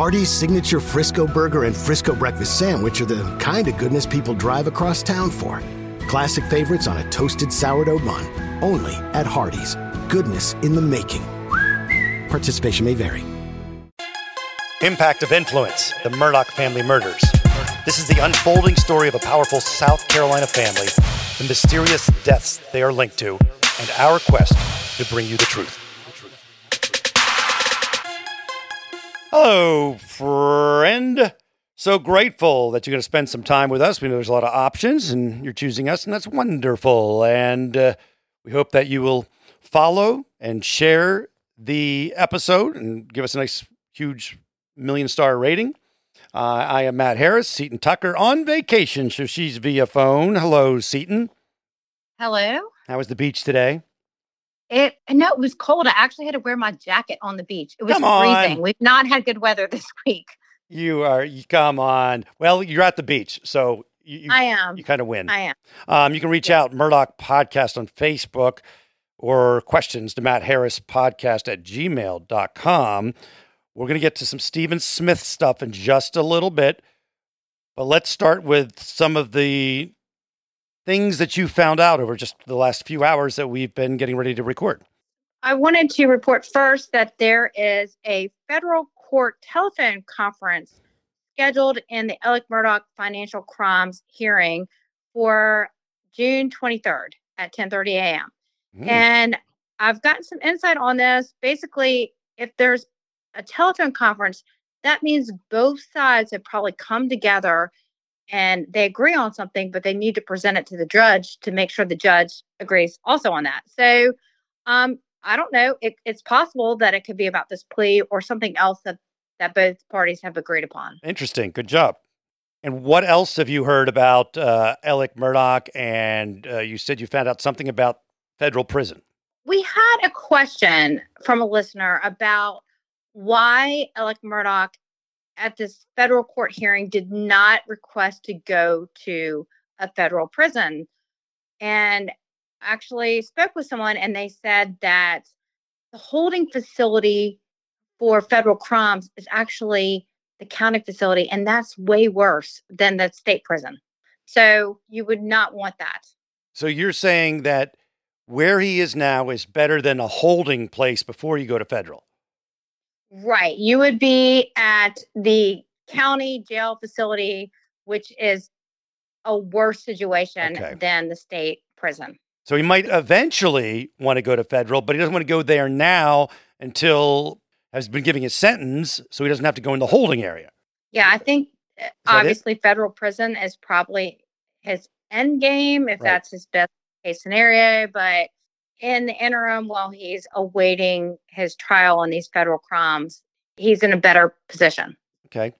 Hardee's signature Frisco burger and Frisco breakfast sandwich are the kind of goodness people drive across town for. Classic favorites on a toasted sourdough bun. Only at Hardee's. Goodness in the making. Participation may vary. Impact of Influence The Murdaugh Family Murders. This is the unfolding story of a powerful South Carolina family, the mysterious deaths they are linked to, and our quest to bring you the truth. Hello, friend. So grateful that you're going to spend some time with us. We know there's a lot of options and you're choosing us, and that's wonderful. And uh, we hope that you will follow and share the episode and give us a nice, huge million star rating. Uh, I am Matt Harris, Seaton Tucker on vacation, so she's via phone. Hello, Seaton. Hello. How was the beach today? It no, it was cold. I actually had to wear my jacket on the beach. It was freezing. We've not had good weather this week. You are, you, come on. Well, you're at the beach, so you, you, I am. you kind of win. I am. Um, you can reach out Murdaugh Podcast on Facebook or questions to Matt Harris Podcast at gmail.com. We're going to get to some Stephen Smith stuff in just a little bit, but let's start with some of the things that you found out over just the last few hours that we've been getting ready to record. I wanted to report first that there is a federal court telephone conference scheduled in the Alex Murdaugh financial crimes hearing for June 23rd at 10:30 a.m. Mm. And I've gotten some insight on this. Basically, if there's a telephone conference, that means both sides have probably come together and they agree on something, but they need to present it to the judge to make sure the judge agrees also on that. So, um, I don't know. It, it's possible that it could be about this plea or something else that that both parties have agreed upon. Interesting. Good job. And what else have you heard about uh, Alex Murdaugh? And uh, you said you found out something about federal prison. We had a question from a listener about why Alex Murdaugh at this federal court hearing did not request to go to a federal prison. And actually spoke with someone and they said that the holding facility for federal crimes is actually the county facility and that's way worse than the state prison. So you would not want that. So you're saying that where he is now is better than a holding place before you go to federal. Right. You would be at the county jail facility, which is a worse situation Okay. than the state prison. So he might eventually want to go to federal, but he doesn't want to go there now until has been giving his sentence, so he doesn't have to go in the holding area. Yeah, I think uh, it? obviously federal prison is probably his end game if Right. that's his best case scenario. But in the interim, while he's awaiting his trial on these federal crimes, he's in a better position. Okay.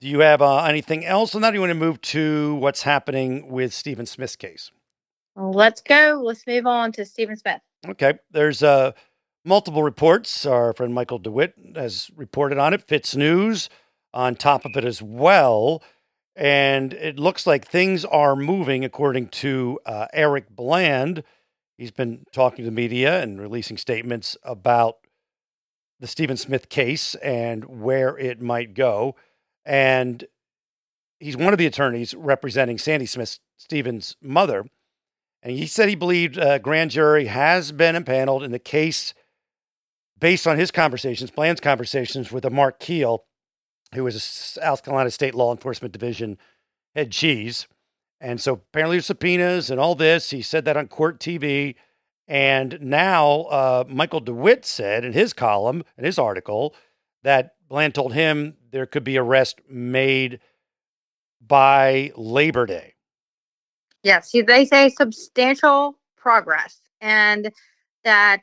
Do you have uh, anything else on that? Or you want to move to what's happening with Stephen Smith's case? Let's go. Let's move on to Stephen Smith. Okay. There's uh, multiple reports. Our friend Michael DeWitt has reported on it. FITSNews on top of it as well. And it looks like things are moving according to uh, Eric Bland. He's been talking to the media and releasing statements about the Stephen Smith case and where it might go. And he's one of the attorneys representing Sandy Smith, Stephen's mother. And he said he believed a grand jury has been impaneled in the case based on his conversations, Bland's conversations with a Mark Keel, who is a South Carolina State Law Enforcement Division head cheese. And so apparently there's subpoenas and all this. He said that on court TV. And now uh, Michael DeWitt said in his column, in his article, that Bland told him there could be arrest made by Labor Day. Yes, they say substantial progress and that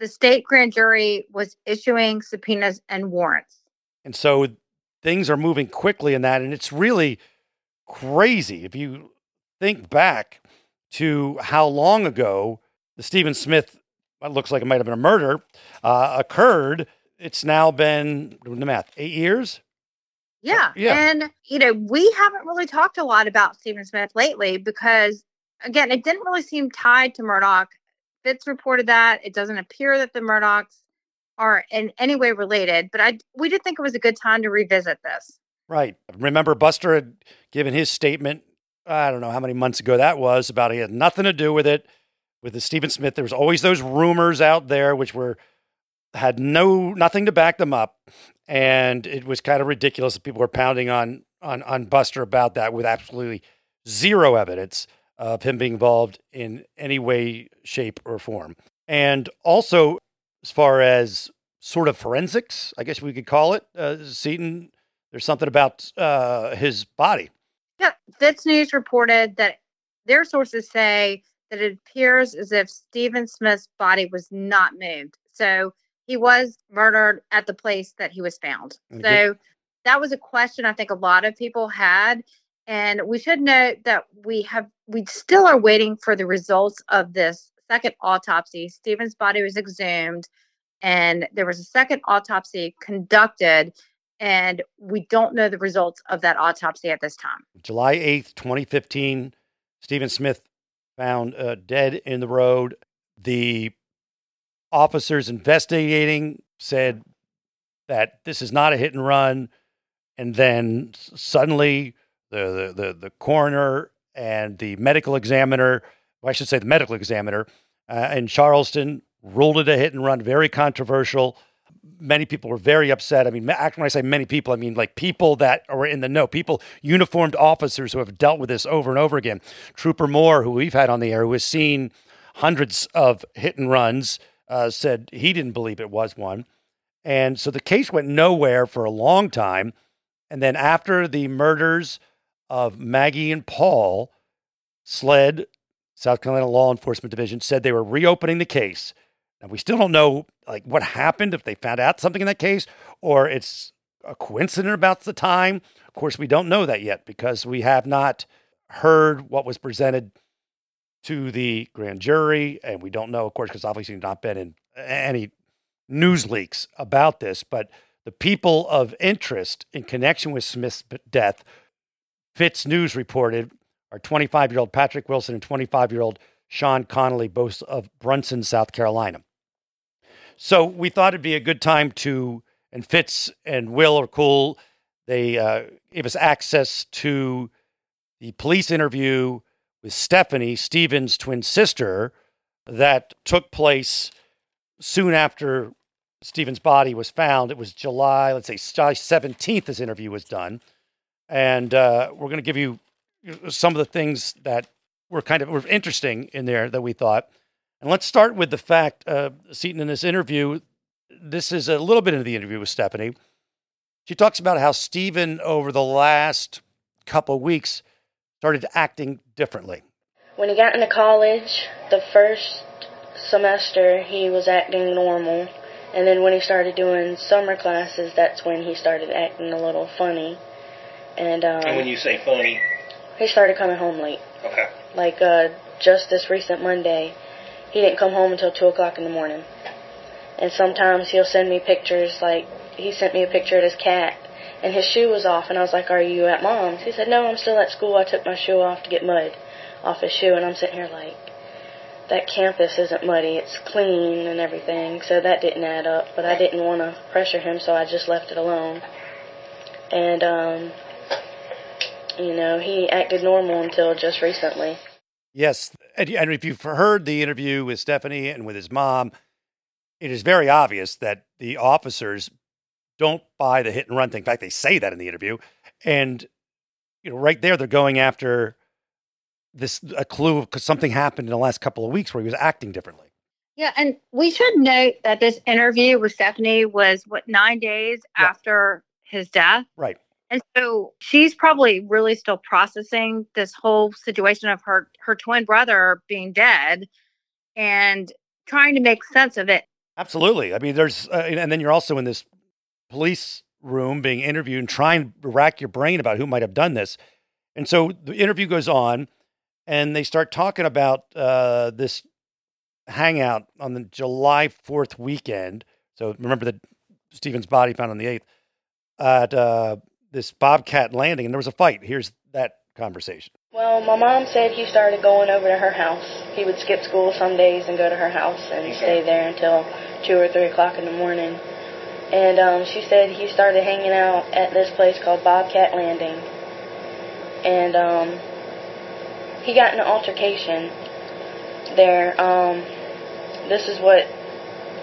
the state grand jury was issuing subpoenas and warrants. And so things are moving quickly in that. And it's really crazy if you think back to how long ago the Stephen Smith, it looks like it might have been a murder, uh, occurred. It's now been, doing the math, eight years? Yeah. yeah. And, you know, we haven't really talked a lot about Stephen Smith lately because, again, it didn't really seem tied to Murdaugh. Fitz reported that. It doesn't appear that the Murdaughs are in any way related, but I we did think it was a good time to revisit this. Right. Remember, Buster had given his statement. I don't know how many months ago that was about he had nothing to do with it with the Stephen Smith. There was always those rumors out there which were had no nothing to back them up, and it was kind of ridiculous that people were pounding on on on Buster about that with absolutely zero evidence of him being involved in any way, shape, or form. And also, as far as sort of forensics, I guess we could call it, uh, Seton, there's something about uh, his body. Yeah, Fitz News reported that their sources say that it appears as if Stephen Smith's body was not moved. So he was murdered at the place that he was found. Okay. So that was a question I think a lot of people had. And we should note that we have we still are waiting for the results of this second autopsy. Stephen's body was exhumed and there was a second autopsy conducted and we don't know the results of that autopsy at this time. July 8th, 2015, Stephen Smith found uh, dead in the road. The officers investigating said that this is not a hit and run. And then suddenly the, the, the, the coroner and the medical examiner, well, I should say the medical examiner uh, in Charleston ruled it a hit and run, very controversial. Many people were very upset. I mean, when I say many people, I mean like people that are in the know, people, uniformed officers who have dealt with this over and over again. Trooper Moore, who we've had on the air, who has seen hundreds of hit and runs, uh, said he didn't believe it was one. And so the case went nowhere for a long time. And then after the murders of Maggie and Paul, SLED, South Carolina Law Enforcement Division, said they were reopening the case. And we still don't know like what happened if they found out something in that case or it's a coincidence about the time. Of course, we don't know that yet because we have not heard what was presented to the grand jury, and we don't know, of course, because obviously not been in any news leaks about this. But the people of interest in connection with Smith's death, FITSNews reported, are 25 year old Patrick Wilson and 25 year old Sean Connolly, both of Brunson, South Carolina. So we thought it'd be a good time to, and Fitz and Will are cool. They uh, gave us access to the police interview with Stephanie, Stephen's twin sister, that took place soon after Stephen's body was found. It was July, let's say July 17th, this interview was done. And uh, we're going to give you some of the things that were kind of were interesting in there that we thought. And let's start with the fact, uh, Seton, in this interview, this is a little bit into the interview with Stephanie. She talks about how Stephen, over the last couple weeks, started acting differently. When he got into college, the first semester, he was acting normal. And then when he started doing summer classes, that's when he started acting a little funny. And, um, and when you say funny, he started coming home late. Okay. Like uh, just this recent Monday, he didn't come home until two o'clock in the morning. And sometimes he'll send me pictures. Like he sent me a picture of his cat, and his shoe was off. And I was like, "Are you at mom's?" He said, "No, I'm still at school. I took my shoe off to get mud off his shoe." And I'm sitting here like, "That campus isn't muddy. It's clean and everything." So that didn't add up. But I didn't want to pressure him, so I just left it alone. And um, you know, he acted normal until just recently. Yes, and if you've heard the interview with Stephanie and with his mom, it is very obvious that the officers don't buy the hit and run thing. In fact, they say that in the interview. And, you know, right there, they're going after this a clue because something happened in the last couple of weeks where he was acting differently. Yeah, and we should note that this interview with Stephanie was what nine days yeah. after his death. Right. And so she's probably really still processing this whole situation of her her twin brother being dead and trying to make sense of it. Absolutely. I mean, there's uh, and then you're also in this police room being interviewed and trying to rack your brain about who might have done this. And so the interview goes on, and they start talking about uh, this hangout on the July 4th weekend. So remember that Stephen's body found on the 8th at uh, this Bobcat landing, and there was a fight. Here's that conversation. Well, my mom said he started going over to her house. He would skip school some days and go to her house and Okay. stay there until 2 or 3 o'clock in the morning. And um, she said he started hanging out at this place called Bobcat Landing. And um, he got in an altercation there. Um, this is what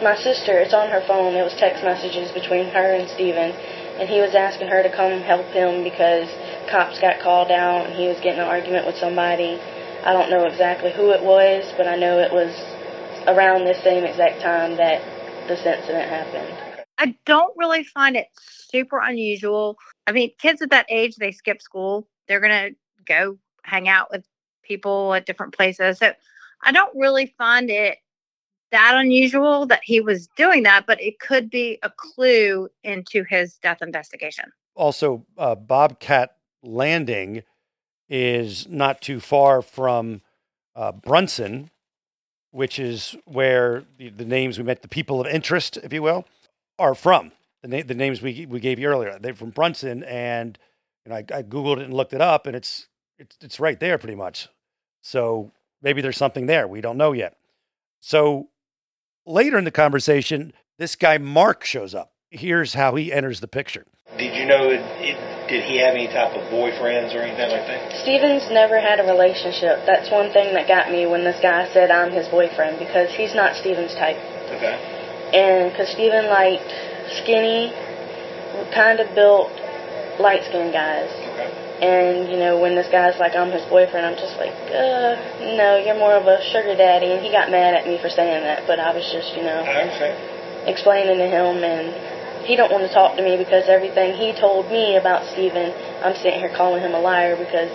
my sister, it's on her phone, it was text messages between her and Stephen. And he was asking her to come help him because cops got called out and he was getting an argument with somebody. I don't know exactly who it was, but I know it was around this same exact time that this incident happened. I don't really find it super unusual. I mean, kids at that age, they skip school. They're going to go hang out with people at different places. So I don't really find it that unusual that he was doing that, but it could be a clue into his death investigation. Also, uh, Bobcat Landing is not too far from uh, Brunson, which is where the, the names we met, the people of interest, if you will, are from. The, na- the names we we gave you earlier, they're from Brunson, and you know, I, I googled it and looked it up, and it's it's it's right there pretty much. So maybe there's something there we don't know yet. So later in the conversation, this guy Mark shows up. Here's how he enters the picture. Did you know, it, it, did he have any type of boyfriends or anything like that? Stephens never had a relationship. That's one thing that got me when this guy said I'm his boyfriend because he's not Stephens' type. Okay. And because Stephen liked skinny, kind of built, light skinned guys. Okay. And, you know, when this guy's like, I'm his boyfriend, I'm just like, uh, no, you're more of a sugar daddy. And he got mad at me for saying that, but I was just, you know, explaining to him and he don't want to talk to me because everything he told me about Stephen, I'm sitting here calling him a liar because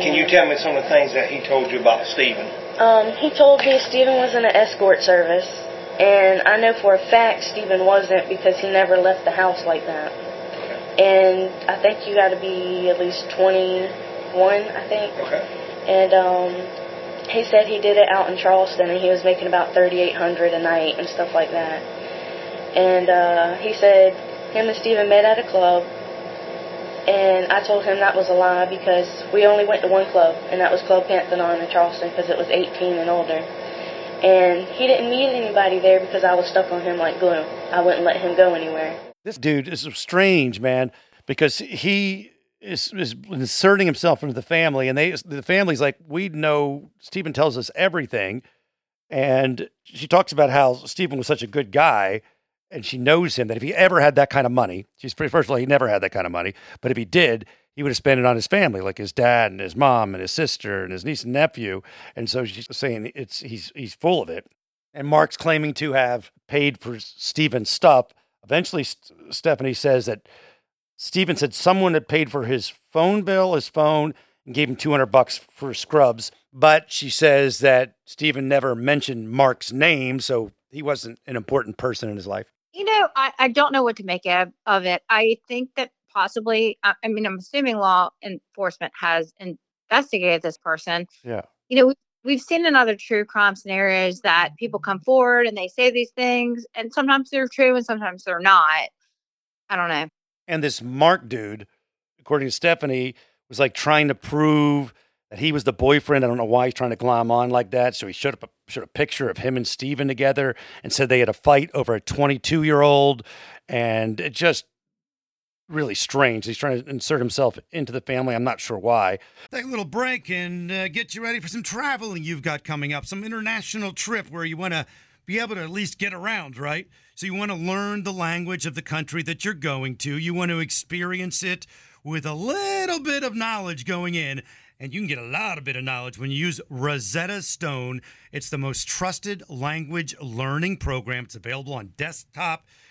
Can you tell me some of the things that he told you about Stephen? Um, he told me Stephen was in an escort service, and I know for a fact Stephen wasn't because he never left the house like that. And I think you got to be at least 21, I think. Okay. And um, he said he did it out in Charleston, and he was making about 3,800 a night and stuff like that. And uh, he said him and Stephen met at a club, and I told him that was a lie because we only went to one club, and that was Club Pantheon in Charleston because it was 18 and older. And he didn't meet anybody there because I was stuck on him like glue. I wouldn't let him go anywhere. This dude is strange, man, because he is, is inserting himself into the family, and they the family's like, we know Stephen tells us everything, and she talks about how Stephen was such a good guy, and she knows him that if he ever had that kind of money, she's pretty first of all he never had that kind of money, but if he did, he would have spent it on his family, like his dad and his mom and his sister and his niece and nephew, and so she's saying it's he's he's full of it. And Mark's claiming to have paid for Stephen's stuff. Eventually, St- Stephanie says that Stephen said someone had paid for his phone bill, his phone, and gave him 200 bucks for scrubs. But she says that Stephen never mentioned Mark's name, so he wasn't an important person in his life. You know, I, I don't know what to make of, of it. I think that possibly, I, I mean, I'm assuming law enforcement has investigated this person. Yeah. You know, we, we've seen in other true crime scenarios that people come forward and they say these things, and sometimes they're true and sometimes they're not. I don't know. And this Mark dude, according to Stephanie, was like trying to prove that he was the boyfriend. I don't know why he's trying to climb on like that. So he showed up a, showed a picture of him and Stephen together and said they had a fight over a 22 year old. And it just really strange. He's trying to insert himself into the family. I'm not sure why. Take a little break and uh, get you ready for some traveling you've got coming up, some international trip where you want to be able to at least get around, right? So you want to learn the language of the country that you're going to. You want to experience it with a little bit of knowledge going in. And you can get a lot of bit of knowledge when you use Rosetta Stone. It's the most trusted language learning program. It's available on desktop.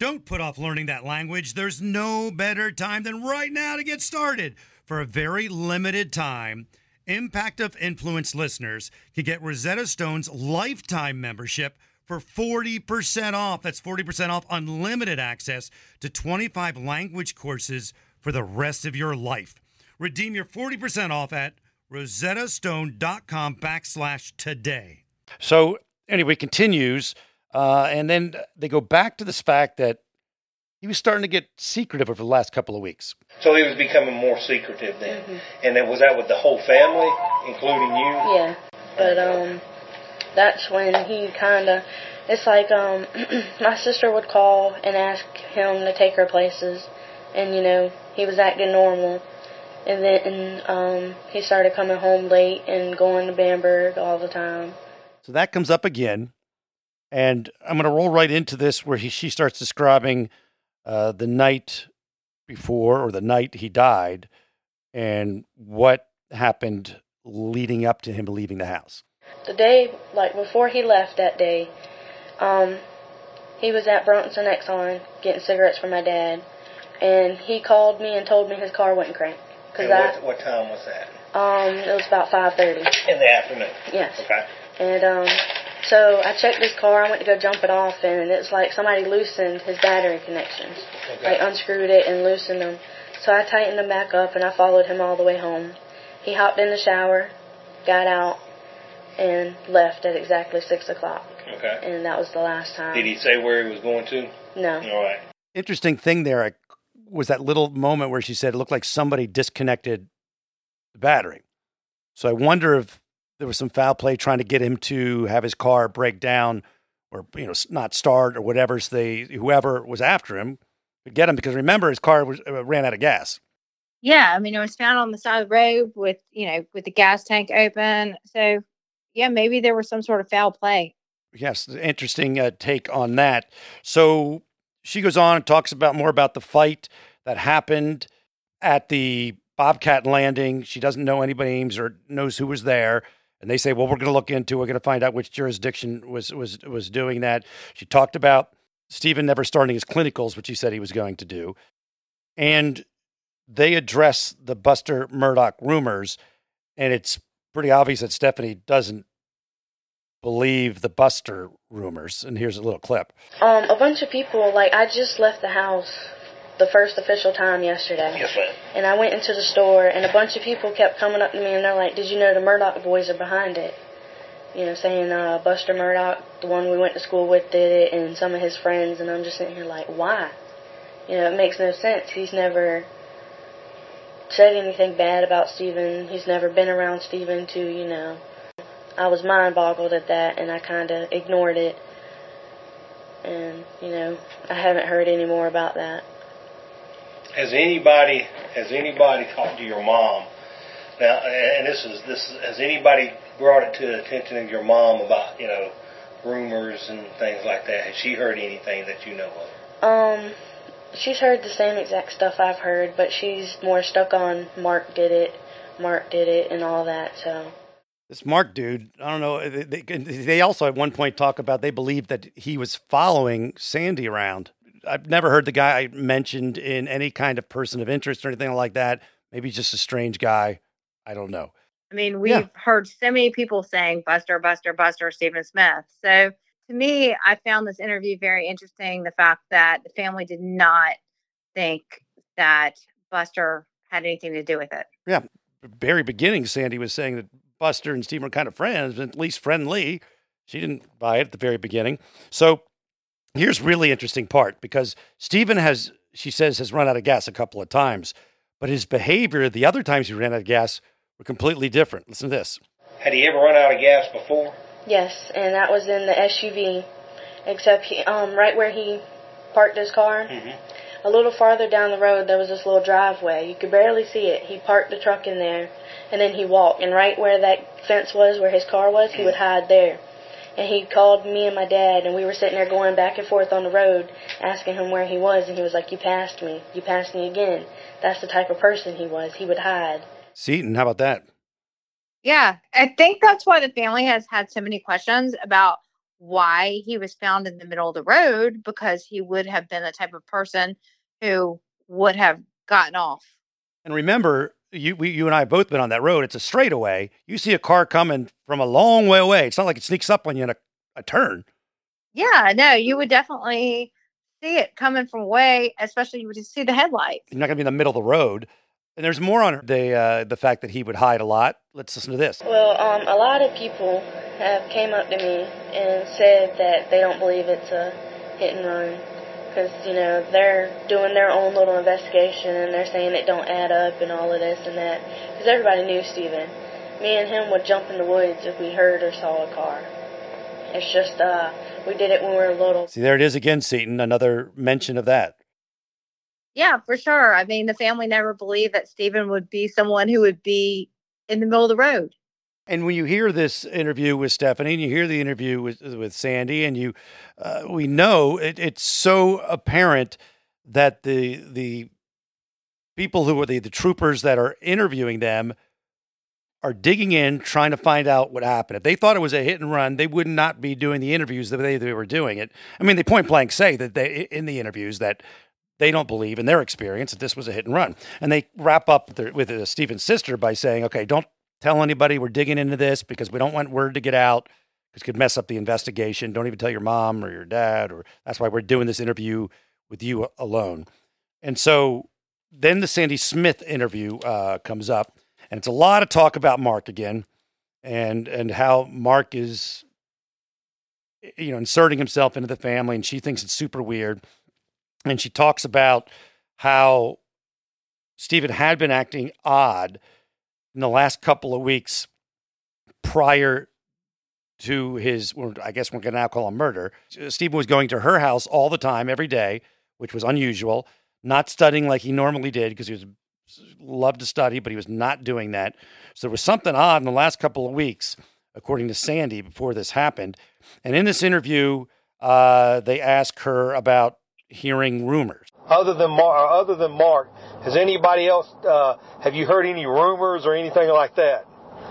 Don't put off learning that language. There's no better time than right now to get started. For a very limited time, Impact of Influence listeners can get Rosetta Stone's lifetime membership for 40% off. That's 40% off unlimited access to 25 language courses for the rest of your life. Redeem your 40% off at rosettastone.com backslash today. So anyway, continues, uh, and then they go back to this fact that he was starting to get secretive over the last couple of weeks. So he was becoming more secretive then, and then was that with the whole family, including you? Yeah, but um, that's when he kind of. It's like um, my sister would call and ask him to take her places, and you know he was acting normal, and then um, he started coming home late and going to Bamberg all the time. So that comes up again, and I'm going to roll right into this where he she starts describing uh, the night before or the night he died, and what happened leading up to him leaving the house. The day, like before he left that day, um, he was at Brunson Exxon getting cigarettes for my dad, and he called me and told me his car wouldn't crank. Cause And I, what, what time was that? um, it was about five thirty. In the afternoon. Yes. Okay. And um, so I checked his car. I went to go jump it off, and it's like somebody loosened his battery connections, Okay. like unscrewed it and loosened them. So I tightened them back up, and I followed him all the way home. He hopped in the shower, got out, and left at exactly six o'clock. Okay. And that was the last time. Did he say where he was going to? No. All right. Interesting thing there was that little moment where she said it looked like somebody disconnected the battery. So I wonder if there was some foul play trying to get him to have his car break down or you know not start or whatever. So they whoever was after him could get him because remember his car was uh, ran out of gas. Yeah, I mean, it was found on the side of the road with, you know, with the gas tank open. So, yeah, maybe there was some sort of foul play. Yes, interesting uh, take on that. So she goes on and talks about more about the fight that happened at the Bobcat landing. She doesn't know anybody's names or knows who was there. And they say, "Well, we're going to look into. We're going to find out which jurisdiction was was was doing that." She talked about Stephen never starting his clinicals, which he said he was going to do, and they address the Buster Murdaugh rumors, and it's pretty obvious that Stephanie doesn't believe the Buster rumors. And here's a little clip. Um, a bunch of people, like, I just left the house the first official time yesterday. Yes, ma'am. And I went into the store, and a bunch of people kept coming up to me, and they're like, "Did you know the Murdaugh boys are behind it?" You know, saying uh, Buster Murdaugh, the one we went to school with, did it, and some of his friends. And I'm just sitting here like, why? You know, it makes no sense. He's never said anything bad about Stephen. He's never been around Stephen to, you know. I was mind boggled at that, and I kind of ignored it. And, you know, I haven't heard any more about that. Has anybody has anybody talked to your mom? Now, and this is this has anybody brought it to the attention of your mom about you know rumors and things like that? Has she heard anything that you know of? Um, she's heard the same exact stuff I've heard, but she's more stuck on Mark did it, Mark did it, and all that. So This Mark dude, I don't know. They, they, they also at one point talk about they believed that he was following Sandy around. I've never heard the guy mentioned in any kind of person of interest or anything like that. Maybe just a strange guy. I don't know. I mean, we've Yeah. heard so many people saying Buster, Buster, Buster, Stephen Smith. So to me, I found this interview very interesting. The fact that the family did not think that Buster had anything to do with it. Yeah. Very beginning, Sandy was saying that Buster and Steve were kind of friends, at least friendly. She didn't buy it at the very beginning. So here's really interesting part because Stephen has, she says, has run out of gas a couple of times, but his behavior the other times he ran out of gas were completely different. Listen to this. Had he ever run out of gas before? yes, and that was in the SUV, except he, um, right where he parked his car. Mhm. A little farther down the road, there was this little driveway. You could barely see it. He parked the truck in there, and then he walked. And right where that fence was, where his car was, he would hide there. And he called me and my dad, and we were sitting there going back and forth on the road, asking him where he was. And he was like, "You passed me. You passed me again." That's the type of person he was. He would hide. Seaton, how about that? Yeah, I think that's why the family has had so many questions about why he was found in the middle of the road because he would have been the type of person who would have gotten off. And remember, you we, you and I have both been on that road. It's a straightaway. You see a car coming from a long way away. It's not like it sneaks up on you in a, a turn. Yeah, no, you would definitely see it coming from away, especially you would see the headlights. You're not going to be in the middle of the road. And there's more on the uh, the fact that he would hide a lot. Let's listen to this. Well, um, a lot of people have came up to me and said that they don't believe it's a hit and run because you know they're doing their own little investigation and they're saying it don't add up and all of this and that because everybody knew Stephen. Me and him would jump in the woods if we heard or saw a car. It's just uh, we did it when we were little. See, there it is again, Seaton. Another mention of that. Yeah, for sure. I mean, the family never believed that Stephen would be someone who would be in the middle of the road. And when you hear this interview with Stephanie, and you hear the interview with with Sandy, and you, uh, we know it, it's so apparent that the the people who are the, the troopers that are interviewing them are digging in, trying to find out what happened. If they thought it was a hit and run, they would not be doing the interviews the way they were doing it. I mean, they point blank say that they in the interviews that they don't believe in their experience that this was a hit and run. And they wrap up their, with uh, Stephen's sister by saying, okay, don't tell anybody we're digging into this because we don't want word to get out because could mess up the investigation. Don't even tell your mom or your dad, or that's why we're doing this interview with you alone. And so then the Sandy Smith interview uh, comes up, and it's a lot of talk about Mark again, and and how Mark is, you know, inserting himself into the family, and she thinks it's super weird and she talks about how Stephen had been acting odd in the last couple of weeks prior to his, I guess we're going to now call him murder. Stephen was going to her house all the time, every day, which was unusual, not studying like he normally did because he was loved to study, but he was not doing that. So there was something odd in the last couple of weeks, according to Sandy, before this happened. And in this interview, uh, they ask her about hearing rumors. Other than Mark, uh, other than Mark, has anybody else? Uh, have you heard any rumors or anything like that?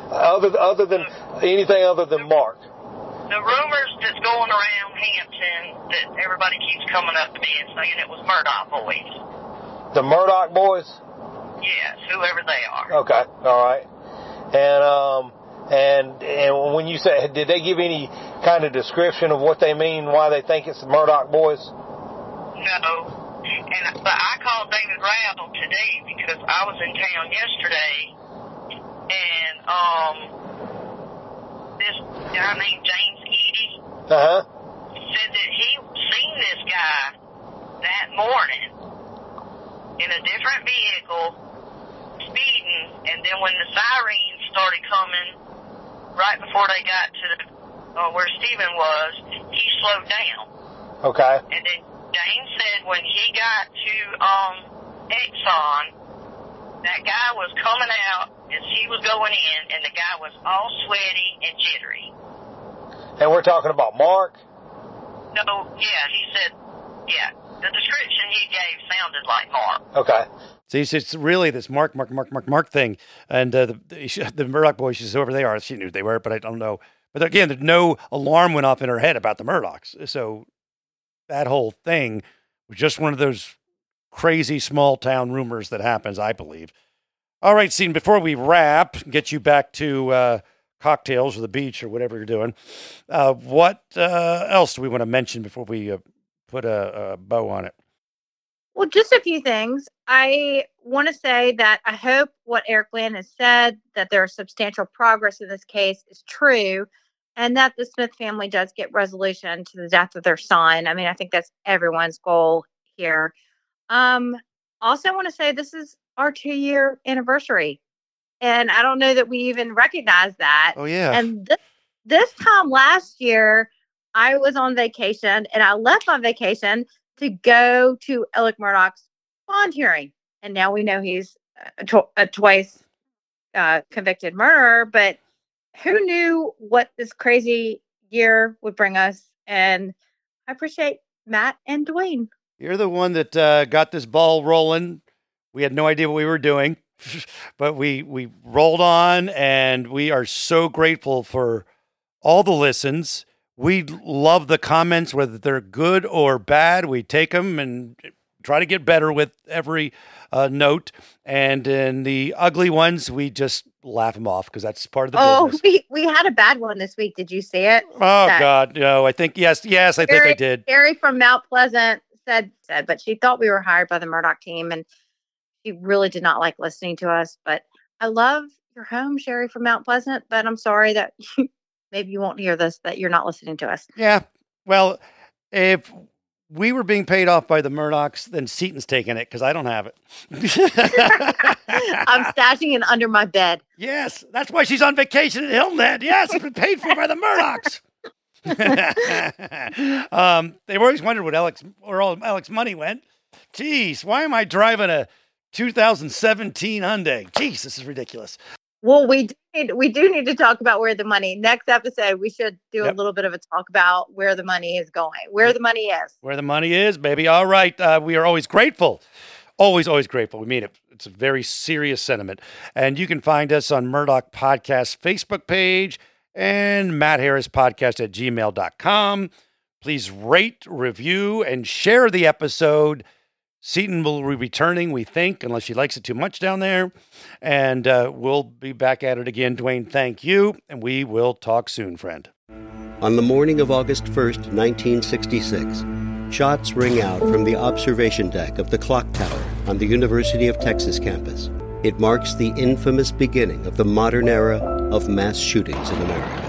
Other other than anything other than Mark. The rumors that's going around Hampton that everybody keeps coming up to me and saying it was Murdaugh boys. The Murdaugh boys. Yes, whoever they are. Okay, all right. And um, and and when you say, did they give any kind of description of what they mean, why they think it's the Murdaugh boys? No. And but I called David Rao today because I was in town yesterday, and um, this guy named James Eady uh-huh. said that he seen this guy that morning in a different vehicle speeding, and then when the sirens started coming right before they got to the, uh, where Stephen was, he slowed down. Okay. And then James said when he got to um, Exxon, that guy was coming out as he was going in, and the guy was all sweaty and jittery. And we're talking about Mark? No, yeah, he said, yeah. The description he gave sounded like Mark. Okay. See, it's really this Mark, Mark, Mark, Mark, Mark thing. And uh, the, the, the Murdaugh boys, she's whoever they are. She knew they were, but I don't know. But again, there's no alarm went off in her head about the Murdaughs. So that whole thing was just one of those crazy small town rumors that happens, I believe. All right, Sean, before we wrap, get you back to uh, cocktails or the beach or whatever you're doing, uh, what uh, else do we want to mention before we uh, put a, a bow on it? Well, just a few things. I want to say that I hope what Eric Bland has said, that there is substantial progress in this case, is true and that the Smith family does get resolution to the death of their son. I mean, I think that's everyone's goal here. Um, also, want to say this is our two year anniversary. And I don't know that we even recognize that. Oh, yeah. And this, this time last year, I was on vacation and I left on vacation to go to Alex Murdaugh's bond hearing. And now we know he's a, tw- a twice uh, convicted murderer, but who knew what this crazy year would bring us? And I appreciate Matt and Dwayne. You're the one that uh, got this ball rolling. We had no idea what we were doing, but we we rolled on, and we are so grateful for all the listens. we love the comments, whether they're good or bad. We take them and try to get better with every uh, note. And in the ugly ones, we just laugh them off because that's part of the oh, business. we we had a bad one this week. Did you see it? Oh That- God, no! I think yes, yes, I think I did. Carrie from Mount Pleasant said said, but she thought we were hired by the Murdaugh team, and she really did not like listening to us. But I love your home, Sherry from Mount Pleasant. But I'm sorry that maybe you won't hear this that you're not listening to us. Yeah. Well, if we were being paid off by the Murdaughs, then Seaton's taking it because I don't have it. I'm stashing it under my bed. yes, that's why she's on vacation at Hilton Head. Yes, it's been paid for by the Murdaughs. um, they've always wondered what Alex where all Alex money went. Jeez, why am I driving a 2017 Hyundai? Jeez, this is ridiculous. Well, we do need we do need to talk about where the money. Next episode, we should do Yep. a little bit of a talk about where the money is going, where the money is. Where the money is, baby. All right. Uh, we are always grateful. Always, always grateful. We mean it. It's a very serious sentiment. And you can find us on Murdaugh Podcast Facebook page and Matt Harris Podcast at gmail.com. Please rate, review, and share the episode. Seaton will be returning, we think, unless she likes it too much down there. And uh, we'll be back at it again. Dwayne, thank you. And we will talk soon, friend. On the morning of August 1st, 1966, shots ring out from the observation deck of the clock tower on the University of Texas campus. It marks the infamous beginning of the modern era of mass shootings in America.